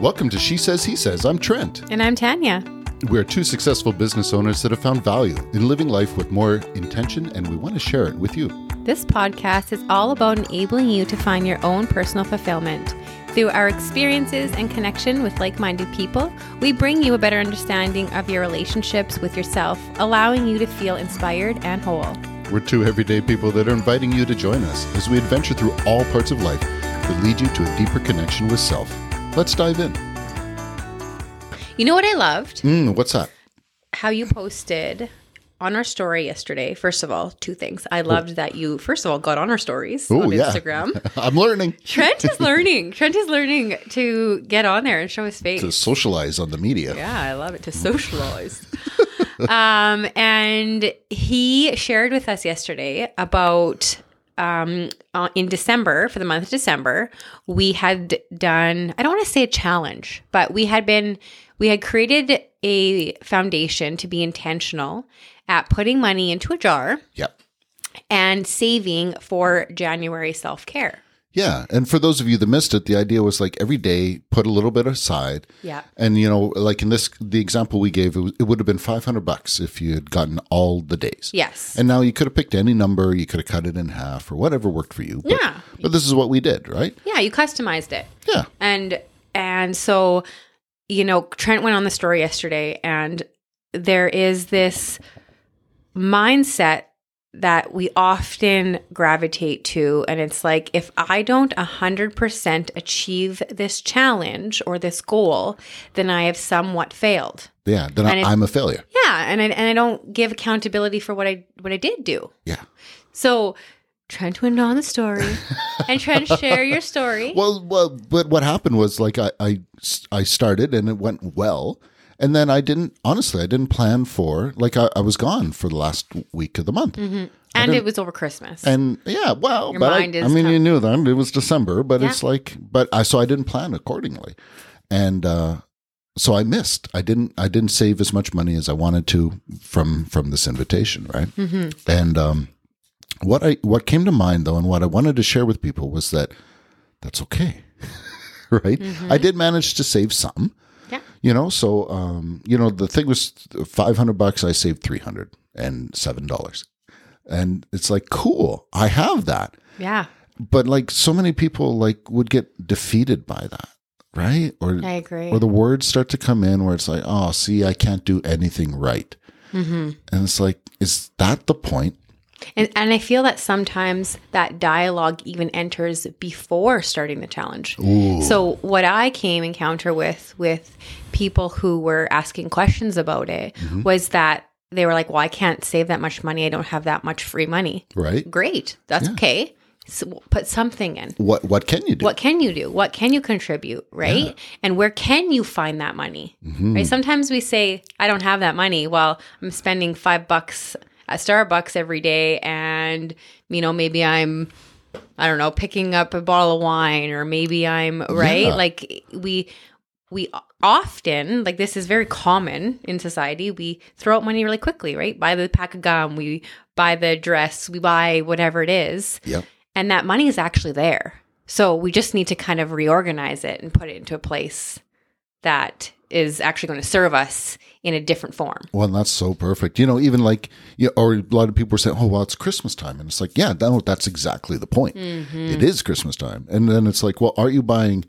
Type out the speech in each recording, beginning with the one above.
Welcome to She Says, He Says. I'm Trent. And I'm Tanya. We're two successful business owners that have found value in living life with more intention, and we want to share it with you. This podcast is all about enabling you to find your own personal fulfillment. Through our experiences and connection with like minded people, we bring you a better understanding of your relationships with yourself, allowing you to feel inspired and whole. We're two everyday people that are inviting you to join us as we adventure through all parts of life that lead you to a deeper connection with self. Let's dive in. You know what I loved? Mm, what's that? How you posted on our story yesterday. First of all, two things. I loved that you, first of all, got on our stories Oh, on yeah. Instagram. I'm learning Trent is learning. Trent is learning to get on there and show his face. to socialize on the media. Yeah, I love it to socialize. um, and he shared with us yesterday about um, uh, in December for the month of December, we had done. I don't want to say a challenge, but we had been we had created a foundation to be intentional at putting money into a jar Yep. and saving for January self care. Yeah. And for those of you that missed it, the idea was like every day put a little bit aside. Yeah. And, you know, like in this, the example we gave, it, was, it would have been 500 bucks if you had gotten all the days. Yes. And now you could have picked any number, you could have cut it in half or whatever worked for you. But, Yeah. But this is what we did, right? yeah, you customized it. Yeah. and and so you know trent went on the story yesterday and there is this mindset that we often gravitate to and it's like if i don't 100% achieve this challenge or this goal then i have somewhat failed Yeah. Then I, I'm a failure. yeah and I, and I don't give accountability for what i what i did do Yeah. so trying to end on the story and trying to share your story Well, well, but what happened was like I, I, I started and it went well. And then I didn't, honestly, I didn't plan for, like, I, I was gone for the last week of the month. and it was over christmas And yeah, well, Your but I, I mean, you knew that it was December, but it's like, but I so I didn't plan accordingly, and uh, so I missed. I didn't. I didn't save as much money as I wanted to from from this invitation, right? Mm-hmm. And um, what I what came to mind though, and what I wanted to share with people was that that's okay, right? I did manage to save some. You know, so um, you know, the thing was five hundred bucks. I saved three hundred and seven dollars, and it's like cool. I have that, yeah but like so many people like would get defeated by that, right? Or I agree. or the words start to come in where it's like, oh, see, I can't do anything right, Mm-hmm. and it's like, is that the point? And and I feel that sometimes that dialogue even enters before starting the challenge. So what I came encounter with with people who were asking questions about it Mm-hmm. was that they were like, "Well, I can't save that much money. I don't have that much free money." Right? Great, that's okay. So put something in. What what can you do? What can you do? What can you contribute? Right? And where can you find that money? Mm-hmm. Right? Sometimes we say, I don't have that money. Well, I'm spending five bucks at Starbucks every day. And, you know, maybe I'm, I don't know, picking up a bottle of wine or maybe I'm, right? Yeah. Like we, we often, like this is very common in society, we throw out money really quickly, right? Buy the pack of gum, we buy the dress, we buy whatever it is Yep. and that money is actually there. So we just need to kind of reorganize it and put it into a place that is actually going to serve us in a different form. Well, that's so perfect. You know, even like, you or a lot of people are saying, "Oh, well, it's Christmas time," and it's like, yeah, no, that's exactly the point. Mm-hmm. It is Christmas time, and then it's like, well, are you buying?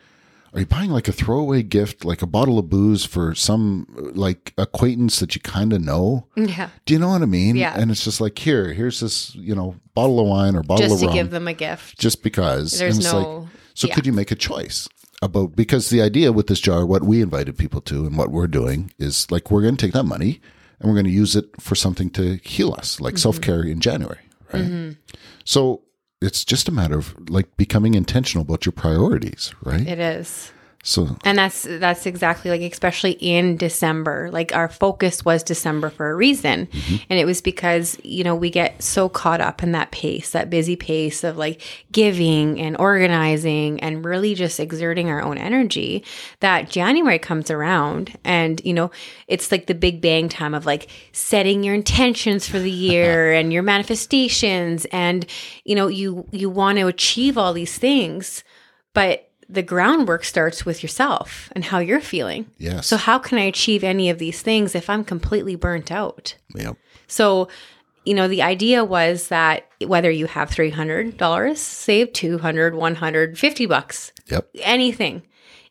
Are you buying like a throwaway gift, like a bottle of booze for some like acquaintance that you kind of know? Yeah. Do you know what I mean? Yeah. And it's just like, here, here's this, you know, bottle of wine or bottle Just of to rum, give them a gift. just because. There's and it's no- like, so yeah. could you make a choice about because the idea with this jar, what we invited people to, and what we're doing is like we're going to take that money and we're going to use it for something to heal us, like mm-hmm. self care in January, right? Mm-hmm. So it's just a matter of like becoming intentional about your priorities, right? It is. So And that's that's exactly like especially in December. Like our focus was December for a reason. Mm-hmm. And it was because, you know, we get so caught up in that pace, that busy pace of like giving and organizing and really just exerting our own energy that January comes around and, you know, it's like the big bang time of like setting your intentions for the year and your manifestations and you know, you you want to achieve all these things, but the groundwork starts with yourself and how you're feeling. Yes. So how can I achieve any of these things if I'm completely burnt out? Yep. So, you know, the idea was that whether you have $300 save 200, 150 bucks, Yep. anything,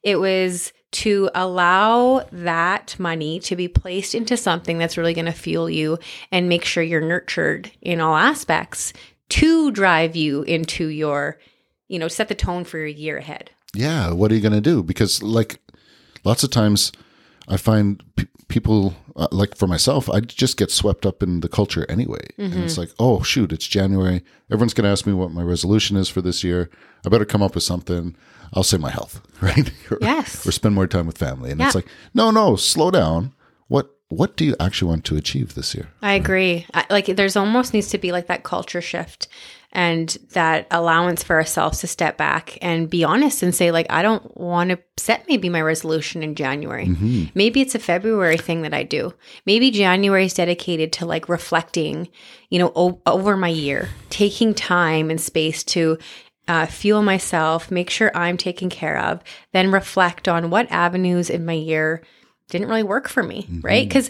it was to allow that money to be placed into something that's really going to fuel you and make sure you're nurtured in all aspects to drive you into your, you know, set the tone for your year ahead. Yeah. What are you going to do? Because, like, lots of times I find p- people, uh, like for myself, I just get swept up in the culture anyway. And it's like, oh, shoot, it's January. Everyone's going to ask me what my resolution is for this year. I better come up with something. I'll say my health, right? or, Yes. or spend more time with family. And it's like, no, no, slow down. What what do you actually want to achieve this year? I agree. I, like there's almost needs to be like that culture shift and that allowance for ourselves to step back and be honest and say like I don't want to set maybe my resolution in January. Maybe it's a February thing that I do. Maybe January is dedicated to like reflecting, you know, o- over my year, taking time and space to uh, fuel myself, make sure I'm taken care of, then reflect on what avenues in my year didn't really work for me, right? Because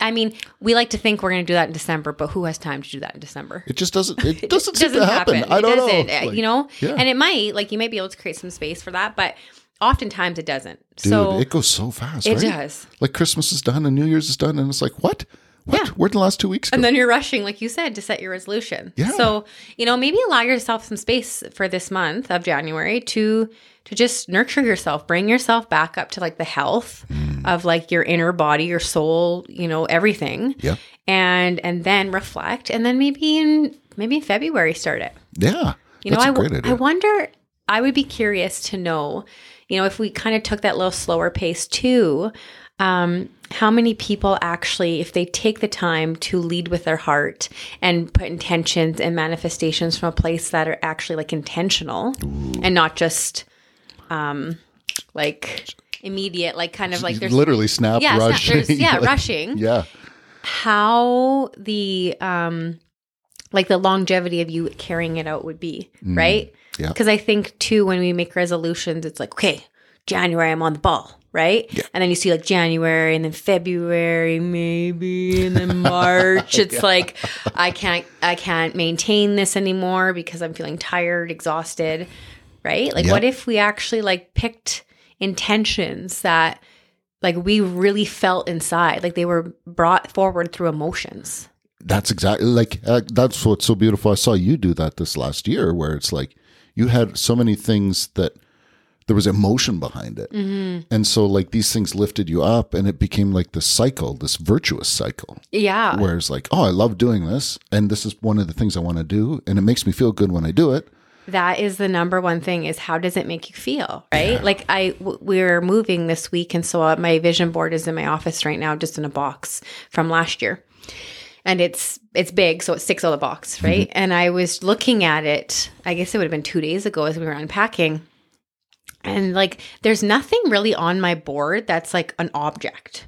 I mean, we like to think we're going to do that in December, but who has time to do that in December? It just doesn't. It doesn't seem to happen. I It don't doesn't, know. Like, you know, yeah. and it might like you might be able to create some space for that, but oftentimes it doesn't. Dude, so it goes so fast. it right? does. Like Christmas is done and New Year's is done, and it's like, what? What? Yeah. Where'd the last two weeks go? And then you're rushing, like you said, to set your resolution. Yeah. So, you know, maybe allow yourself some space for this month of January to to just nurture yourself, bring yourself back up to like the health Mm. of like your inner body, your soul, you know, everything. yeah. And and then reflect and then maybe in maybe in February start it. Yeah. You know, That's I, a w- great idea. I wonder, I would be curious to know, you know, if we kind of took that little slower pace too, um, how many people actually, if they take the time to lead with their heart and put intentions and manifestations from a place that are actually like intentional and not just um, like immediate, like kind of like there's literally snap, yeah, snap- yeah, Like, rushing Yeah. how the um like the longevity of you carrying it out would be, right? Mm, yeah. Because I think too when we make resolutions, it's like, okay, January I'm on the ball, right? And then you see like January and then February maybe and then March. It's like I can't I can't maintain this anymore because I'm feeling tired, exhausted, right? Like Yeah. what if we actually like picked intentions that like we really felt inside like they were brought forward through emotions That's exactly like uh, that's what's so beautiful. I saw you do that this last year, where it's like you had so many things that there was emotion behind it, Mm-hmm. and so like these things lifted you up, and it became like this cycle, this virtuous cycle, yeah where it's like, oh, I love doing this, and this is one of the things I want to do, and it makes me feel good when I do it. That is the number one thing is how does it make you feel right? Like i w- we're moving this week and so uh, my vision board is in my office right now just in a box from last year. And it's it's big so it sticks out of the box right? And i was looking at it i guess it would have been two days ago as we were unpacking and like there's nothing really on my board that's like an object.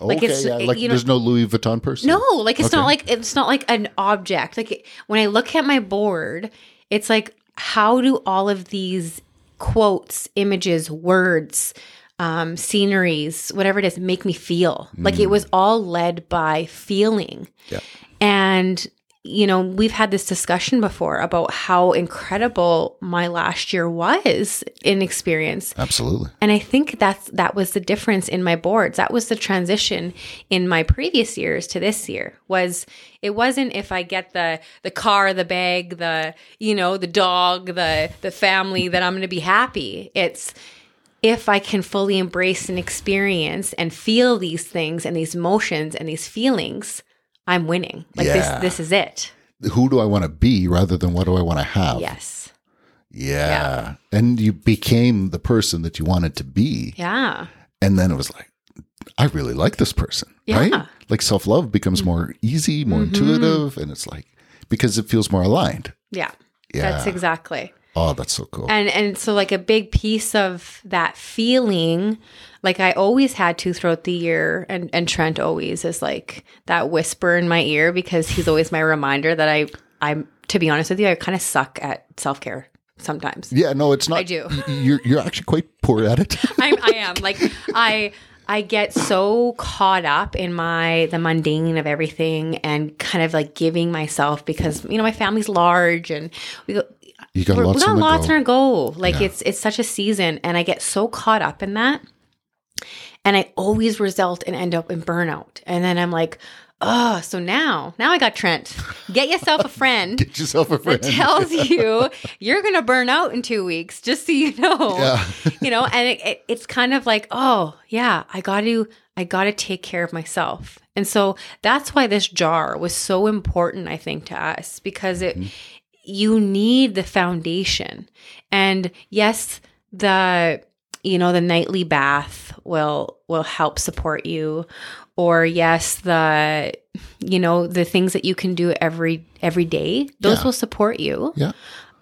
Like, okay, it's- yeah, like you know- there's no Louis Vuitton person. No, like it's not like it's not like an object. Like it- when I look at my board, it's like how do all of these quotes, images, words, um, sceneries, whatever it is, make me feel? Like it was all led by feeling. Yeah. And you know, we've had this discussion before about how incredible my last year was in experience. Absolutely. And I think that's that was the difference in my boards. That was the transition in my previous years to this year. Was it wasn't if I get the the car, the bag, the you know, the dog, the the family that I'm going to be happy. It's if I can fully embrace and experience and feel these things and these emotions and these feelings, I'm winning. Like Yeah. this this is it. Who do I want to be rather than what do I want to have? Yes. Yeah. And you became the person that you wanted to be. Yeah. And then it was like, I really like this person. Yeah. Right? Like self love becomes more easy, more mm-hmm. intuitive. And it's like, because it feels more aligned. Yeah. Yeah. That's exactly. Oh, that's so cool. And and so like a big piece of that feeling, like I always had to throughout the year, and and Trent always is like that whisper in my ear because he's always my reminder that I I'm to be honest with you, I kind of suck at self care. Mm. sometimes. Yeah, no, it's not. I do. You're you're actually quite poor at it. I'm, I am like I I get so caught up in my the mundane of everything and kind of like giving myself because you know my family's large and we go You got we're, we got on lots go. on our go. Like Yeah. it's it's such a season, and I get so caught up in that, and I always result and end up in burnout. And then I'm like, oh, so now now I got Trent. Get yourself a friend. Get yourself a friend. that tells you you're gonna burn out in two weeks, just so you know. Yeah. you know, and it, it, it's kind of like, oh yeah, I got to, I got to take care of myself, and so that's why this jar was so important, I think, to us because it, mm-hmm. You need the foundation, and yes, the you know the nightly bath will will help support you or yes the you know the things that you can do every every day those Yeah. will support you Yeah.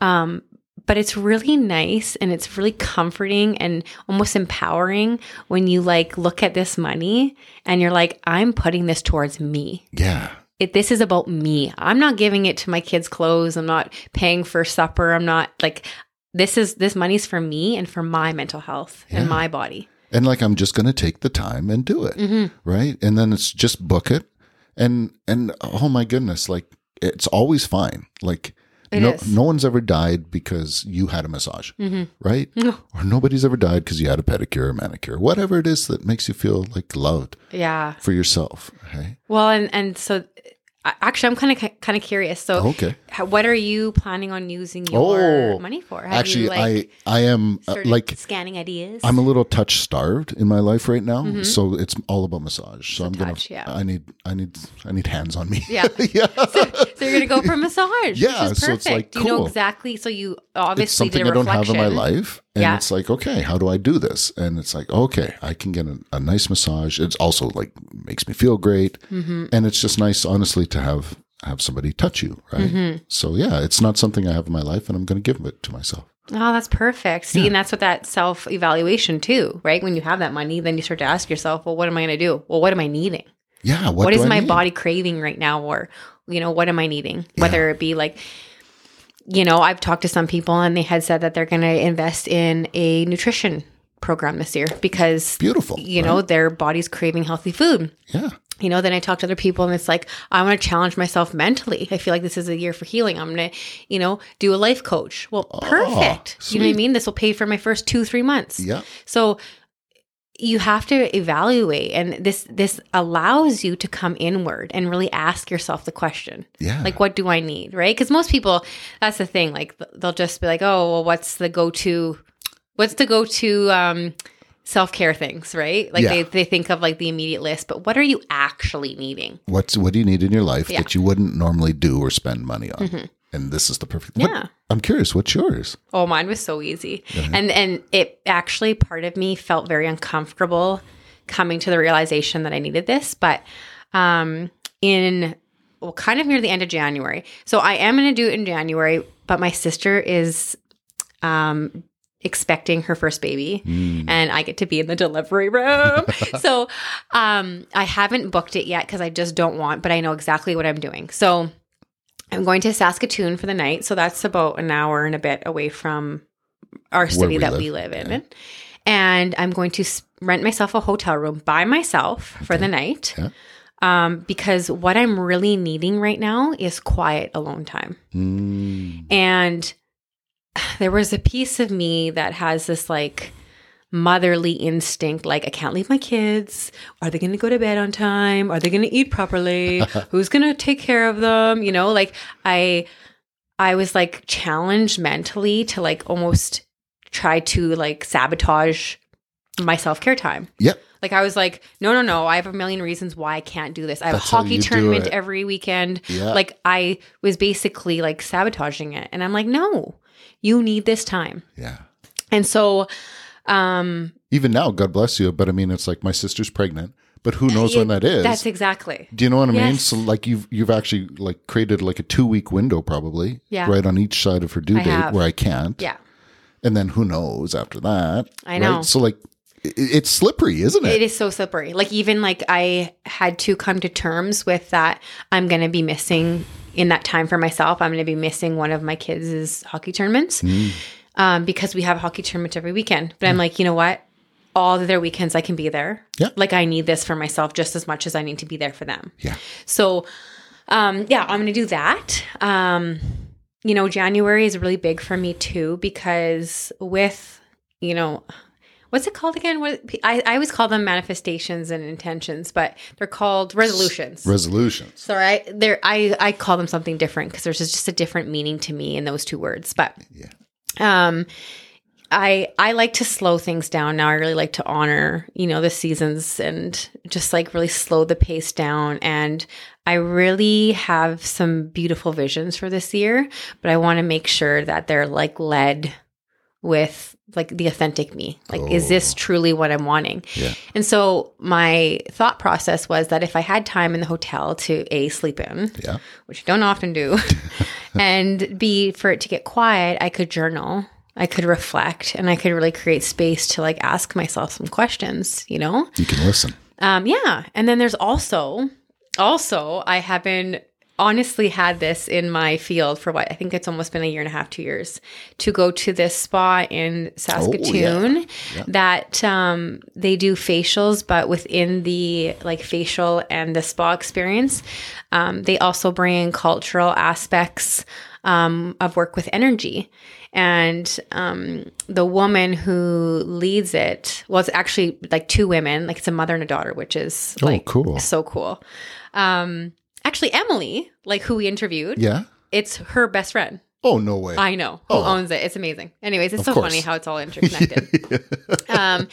um but it's really nice and it's really comforting and almost empowering when you like look at this money and you're like i'm putting this towards me Yeah. It, this is about me. I'm not giving it to my kids' clothes. I'm not paying for supper. I'm not like this is this money's for me and for my mental health and my body. And like I'm just going to take the time and do it. Mm-hmm. Right? And then it's just book it. And and oh my goodness, like it's always fine. Like It no is. Mm-hmm. no one's ever died because you had a massage. Right? No. Or nobody's ever died because you had a pedicure or manicure. Whatever it is that makes you feel like loved Yeah. for yourself. Okay. Well, and and so actually, I'm kind of kind of curious. So, Okay. what are you planning on using your Oh, money for? Have Actually, you, like, I I am uh, like scanning ideas. I'm a little touch starved in my life right now, so it's all about massage. So I'm Mm-hmm. touch, gonna. yeah. I need. I need. I need hands on me. Yeah. yeah. so you're gonna go for a massage. Yeah, which is so it's, perfect. like, Do you know exactly? So you It's obviously something did a I don't have in my life, and Yeah. it's like, okay, how do I do this? And it's like, okay, I can get a, a nice massage. It's also like makes me feel great, Mm-hmm. and it's just nice, honestly, to have have somebody touch you, right? Mm-hmm. So yeah, it's not something I have in my life, and I'm going to give it to myself. Oh, that's perfect. See, and that's what that self evaluation too, right? When you have that money, then you start to ask yourself, well, what am I going to do? Well, what am I needing? Yeah. What, what do is I my need? body craving right now? Or, you know, what am I needing? Whether it be like, you know, I've talked to some people and they had said that they're going to invest in a nutrition program this year because, Beautiful. you know, their body's craving healthy food. Yeah. you know then i talk to other people and it's like i want to challenge myself mentally i feel like this is a year for healing i'm gonna you know do a life coach well oh, perfect you know what i mean this will pay for my first two three months Yeah. so you have to evaluate and this this allows you to come inward and really ask yourself the question Yeah. like what do i need right because most people that's the thing like they'll just be like oh well what's the go-to what's the go-to um self-care things right like Yeah. they, they think of like the immediate list but what are you actually needing What's what do you need in your life Yeah. Mm-hmm. that you wouldn't normally do or spend money on? And this is the perfect. what- Yeah. I'm curious. What's yours? Oh, mine was so easy. And and it actually part of me felt very uncomfortable coming to the realization that I needed this, but um in well kind of near the end of January. So I am going to do it in January, but my sister is um expecting her first baby and I get to be in the delivery room. so um I haven't booked it yet cuz I just don't want, but I know exactly what I'm doing. So I'm going to Saskatoon for the night. So that's about an hour and a bit away from our city we that live, we live in. And I'm going to rent myself a hotel room by myself for the night. Yeah. Um, because what I'm really needing right now is quiet alone time. Mm, And there was a piece of me that has this like motherly instinct like I can't leave my kids. Are they going to go to bed on time? Are they going to eat properly? Who's going to take care of them? You know, like I I was like challenged mentally to like almost try to like sabotage my self-care time. yep. Like I was like, no, no, no. I have a million reasons why I can't do this. I have That's a hockey tournament every weekend. Yeah. Like I was basically like sabotaging it. And I'm like, no, you need this time. Yeah. And so um Even now, God bless you. But I mean, it's like my sister's pregnant, but who knows when that is? that's exactly. Do you know what I mean? So like you've you've actually like created like a two week window probably, Yeah. right on each side of her due I date have. where I can't, Yeah. and then who knows after that? I know. Right? So like it's slippery, isn't it? It is so slippery. Like even like I had to come to terms with that I'm going to be missing in that time for myself, I'm going to be missing one of my kids' hockey tournaments um, because we have a hockey tournament every weekend. But I'm like, you know what? All the other weekends I can be there. Yeah. Like I need this for myself just as much as I need to be there for them. Yeah. So, um, yeah, I'm going to do that. Um, you know, January is really big for me too because with, you know, what's it called again? What I, I always call them manifestations and intentions, but they're called resolutions. Resolutions. Sorry, I I I call them something different because there's just a different meaning to me in those two words. But Yeah. Um I I like to slow things down now. I really like to honor, you know, the seasons and just like really slow the pace down and I really have some beautiful visions for this year, but I want to make sure that they're like led with like the authentic me. Like is this truly what I'm wanting? Yeah. And so my thought process was that if I had time in the hotel to A sleep in, Yeah. which I don't often do, and B for it to get quiet, I could journal. I could reflect and I could really create space to like ask myself some questions, you know? You can listen. Um, yeah. And then there's also, also, I have been honestly had this in my field for what I think it's almost been a year and a half, two years to go to this spa in Saskatoon Yeah. that um, they do facials, but within the like facial and the spa experience, um, they also bring in cultural aspects um, of work with energy. And um, the woman who leads it, well, it's actually like two women, like it's a mother and a daughter, which is Oh, like cool. so cool. Um, actually, Emily, like who we interviewed, Yeah. it's her best friend. Oh, no way. I know who Oh. owns it. It's amazing. Anyways, it's Of so course. funny how it's all interconnected. um,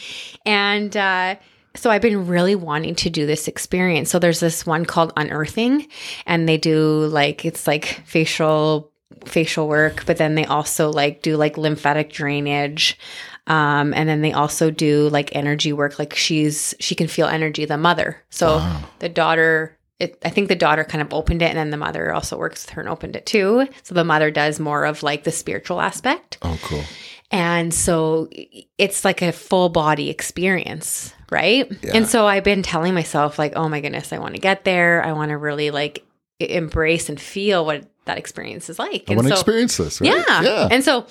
and uh, so I've been really wanting to do this experience. So there's this one called Unearthing, and they do like it's like facial facial work, but then they also like do like lymphatic drainage. Um, and then they also do like energy work. Like she's she can feel energy, the mother. So Wow. the daughter it, I think the daughter kind of opened it, and then the mother also works with her and opened it too. So the mother does more of like the spiritual aspect. Oh, cool. And so it's like a full body experience, right? And so I've been telling myself, like, oh my goodness, I want to get there. I want to really like embrace and feel what that experience is like. I And want to so, experience this, right? yeah. Yeah. And so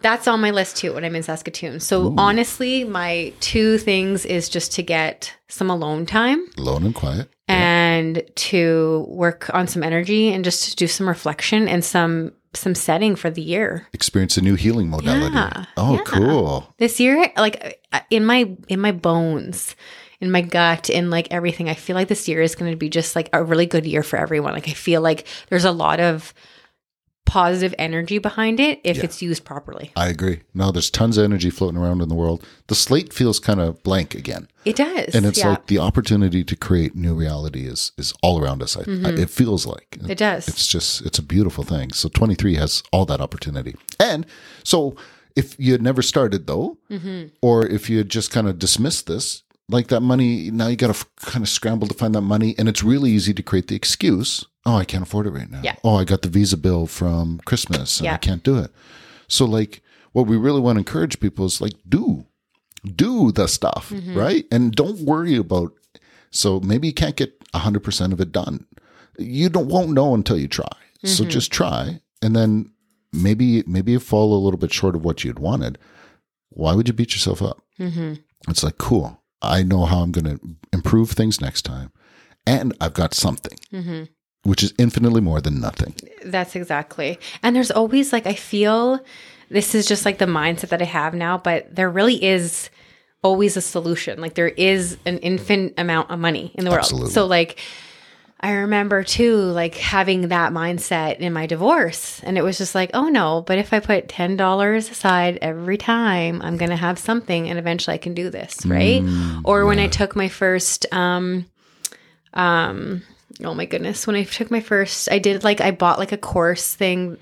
that's on my list too when I'm in Saskatoon. So honestly, my two things is just to get some alone time Alone and quiet. and to work on some energy and just to do some reflection and some some setting for the year. Experience a new healing modality. Yeah. Oh, Yeah. cool. This year like in my in my bones, in my gut, in like everything, I feel like this year is going to be just like a really good year for everyone. Like I feel like there's a lot of positive energy behind it if Yeah. it's used properly. I agree. No, there's tons of energy floating around in the world. The slate feels kind of blank again. It does. And it's yeah. like the opportunity to create new reality is is all around us. I, I, it feels like Mm-hmm. it does. it's just it's a beautiful thing. So 23 has all that opportunity. And so if you had never started though, Mm-hmm. or if you had just kind of dismissed this, like that money, now you got to f- kind of scramble to find that money, and it's really easy to create the excuse. Oh, I can't afford it right now. Yeah. Oh, I got the visa bill from Christmas and I can't do it. So like, what we really want to encourage people is like, do, do the stuff, Mm-hmm. right? And don't worry about. So maybe you can't get hundred percent of it done. You don't won't know until you try. So Mm-hmm. just try, and then maybe maybe you fall a little bit short of what you'd wanted. Why would you beat yourself up? hmm It's like cool. I know how I'm going to improve things next time, and I've got something, hmm which is infinitely more than nothing. That's exactly. And there's always like I feel this is just like the mindset that I have now, but there really is always a solution. Like there is an infinite amount of money in the world. Absolutely. So like I remember too like having that mindset in my divorce and it was just like, "Oh no, but if I put $10 aside every time, I'm going to have something and eventually I can do this, right?" or when I took my first um um oh my goodness when i took my first i did like i bought like a course thing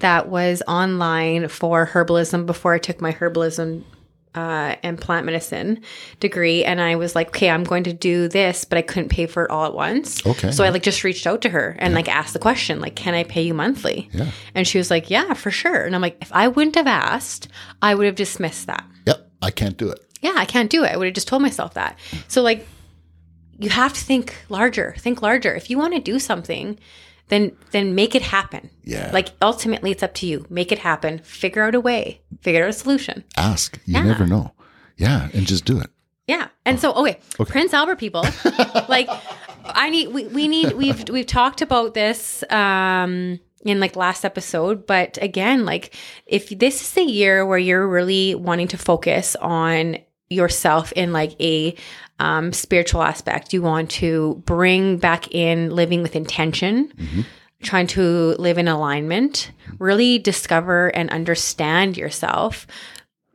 that was online for herbalism before i took my herbalism uh, and plant medicine degree and i was like okay i'm going to do this but i couldn't pay for it all at once Okay. so i like just reached out to her and like asked the question like can i pay you monthly Yeah. and she was like yeah for sure and i'm like if i wouldn't have asked i would have dismissed that Yep, I can't do it. yeah, I can't do it. I would have just told myself that. So like you have to think larger. Think larger. If you want to do something, then then make it happen. Yeah. Like ultimately it's up to you. Make it happen. Figure out a way. Figure out a solution. Ask. You Yeah. never know. Yeah, and just do it. Yeah. And so okay, Okay. Prince Albert people. like I need we, we need we've we've talked about this um in like last episode, but again, like if this is the year where you're really wanting to focus on yourself in like a um, spiritual aspect, you want to bring back in living with intention, trying to live in alignment, really discover and understand yourself.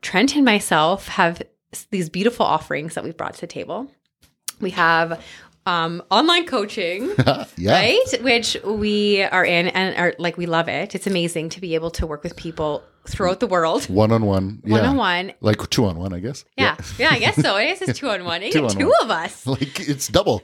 Trent and myself have these beautiful offerings that we've brought to the table. We have um, online coaching, yeah. right? Which we are in and are like, we love it. It's amazing to be able to work with people throughout the world, One on one. one on one. Like two on one, I guess. Yeah. yeah, I guess so. I guess it's two on one. Two on two one. of us. Like it's double.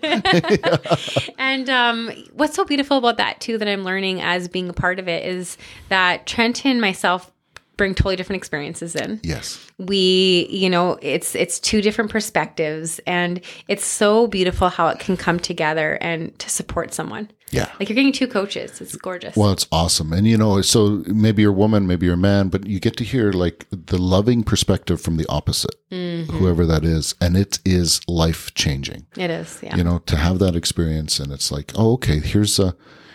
And um, what's so beautiful about that too that I'm learning as being a part of it is that Trent and myself bring totally different experiences in. yes. We, you know, it's it's two different perspectives and it's so beautiful how it can come together and to support someone. Yeah. Like you're getting two coaches. It's gorgeous. Well, it's awesome. And you know, so maybe you're a woman, maybe you're a man, but you get to hear like the loving perspective from the opposite, Mm-hmm. whoever that is. And it is life changing. it is. Yeah. You know, to have that experience and it's like, oh, okay, here's a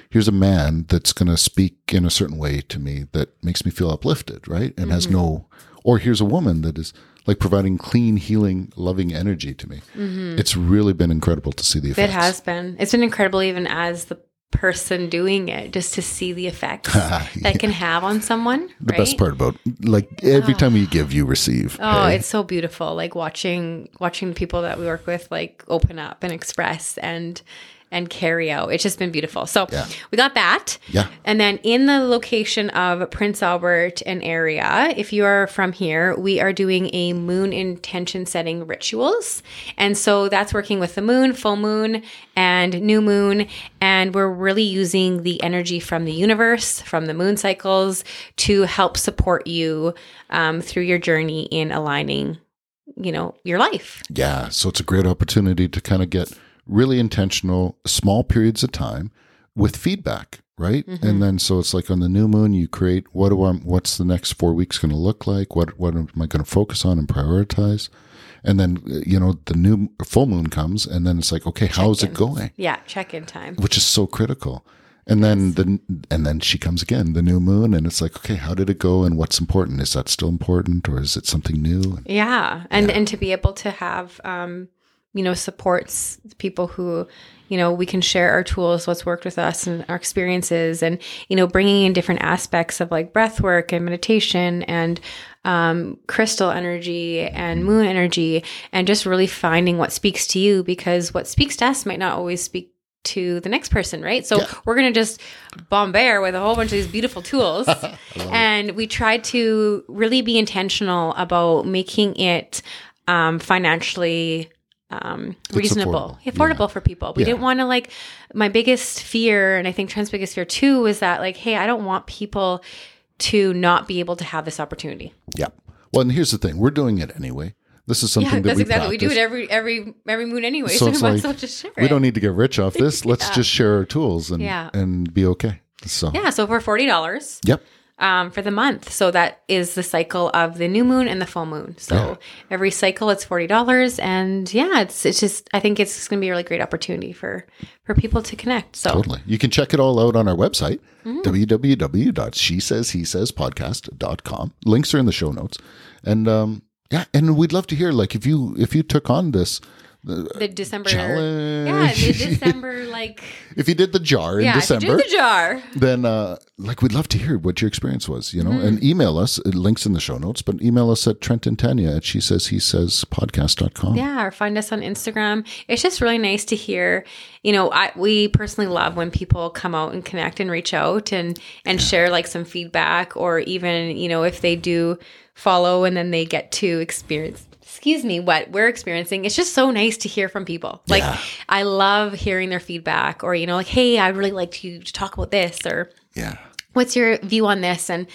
here's a man that's gonna speak in a certain way to me that makes me feel uplifted, right? And has mm-hmm. no or here's a woman that is like providing clean, healing, loving energy to me. Mm-hmm. It's really been incredible to see the effects. It has been. It's been incredible even as the person doing it just to see the effects that can have on someone. The right? best part about like every ah. time you give, you receive. Oh, hey? it's so beautiful. Like watching watching the people that we work with like open up and express and and carry out. It's just been beautiful. So Yeah. we got that. Yeah. And then in the location of Prince Albert and area, if you are from here, we are doing a moon intention setting rituals. And so that's working with the moon, full moon, and new moon. And we're really using the energy from the universe, from the moon cycles to help support you um, through your journey in aligning, you know, your life. Yeah. So it's a great opportunity to kind of get really intentional, small periods of time with feedback, right? Mm-hmm. And then so it's like on the new moon, you create what do I, what's the next four weeks going to look like? What what am I going to focus on and prioritize? And then you know the new full moon comes, and then it's like, okay, how's it going? Yeah, check in time. Which is so critical. And then the and then she comes again, the new moon, and it's like, okay, how did it go, and what's important? Is that still important, or is it something new? Yeah, and and to be able to have um, you know supports people who you know we can share our tools, what's worked with us, and our experiences, and you know bringing in different aspects of like breath work and meditation and um, crystal energy and moon energy, and just really finding what speaks to you because what speaks to us might not always speak to the next person, right? So Yeah. we're going to just bombard with a whole bunch of these beautiful tools. and we try to really be intentional about making it um, financially um, reasonable, affordable. affordable, for people. We Yeah. didn't want to like, my biggest fear, and I think Trent's biggest fear too, was that like, hey, I don't want people to not be able to have this opportunity. Yeah. Well, and here's the thing: we're doing it anyway. This is something Yeah, that that's we exactly. We do it every every every moon anyway. So So, it's we like, well just share We don't need to get rich off this. Let's Yeah. just share our tools and Yeah. and be okay. So Yeah, so for forty dollars, yep. Um, for the month. So that is the cycle of the new moon and the full moon. So Yeah. every cycle it's forty dollars, and yeah, it's it's just I think it's going to be a really great opportunity for for people to connect. So Totally. You can check it all out on our website, Mm-hmm. www.shesayshesayspodcast.com. Links are in the show notes. And um, yeah, and we'd love to hear like if you if you took on this the December, challenge. yeah, the December like if you did the jar in yeah, December, if you did the jar. then uh, like we'd love to hear what your experience was, you know, Mm-hmm. and email us. Links in the show notes, but email us at Trent and Tanya at she says he says podcast.com. Yeah, or find us on Instagram. It's just really nice to hear. You know, I we personally love when people come out and connect and reach out and and share like some feedback, or even you know if they do follow and then they get to experience. Excuse me, what we're experiencing. It's just so nice to hear from people. Like, Yeah. I love hearing their feedback, or, you know, like, hey, I'd really like you to talk about this, or Yeah. what's your view on this and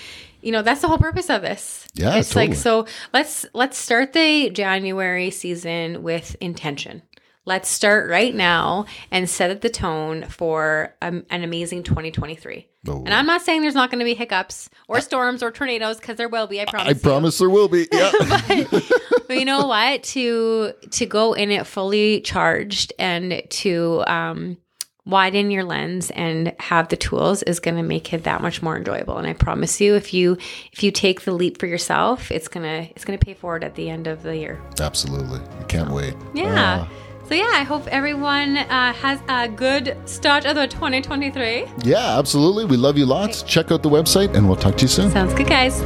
you know that's the whole purpose of this Yeah, it's like so let's let's start the january season with intention let's start right now and set up the tone for um, an amazing 2023. Oh. And I'm not saying there's not going to be hiccups or storms or tornadoes because there will be. I promise. I you. promise there will be. Yeah. but you know what? To to go in it fully charged and to um, widen your lens and have the tools is going to make it that much more enjoyable. And I promise you, if you if you take the leap for yourself, it's gonna it's gonna pay forward at the end of the year. Absolutely. I can't wait. Yeah. Ah. So yeah, I hope everyone uh, has a good start of the 2023. yeah, absolutely. We love you lots. Check out the website and we'll talk to you soon. Sounds good, guys.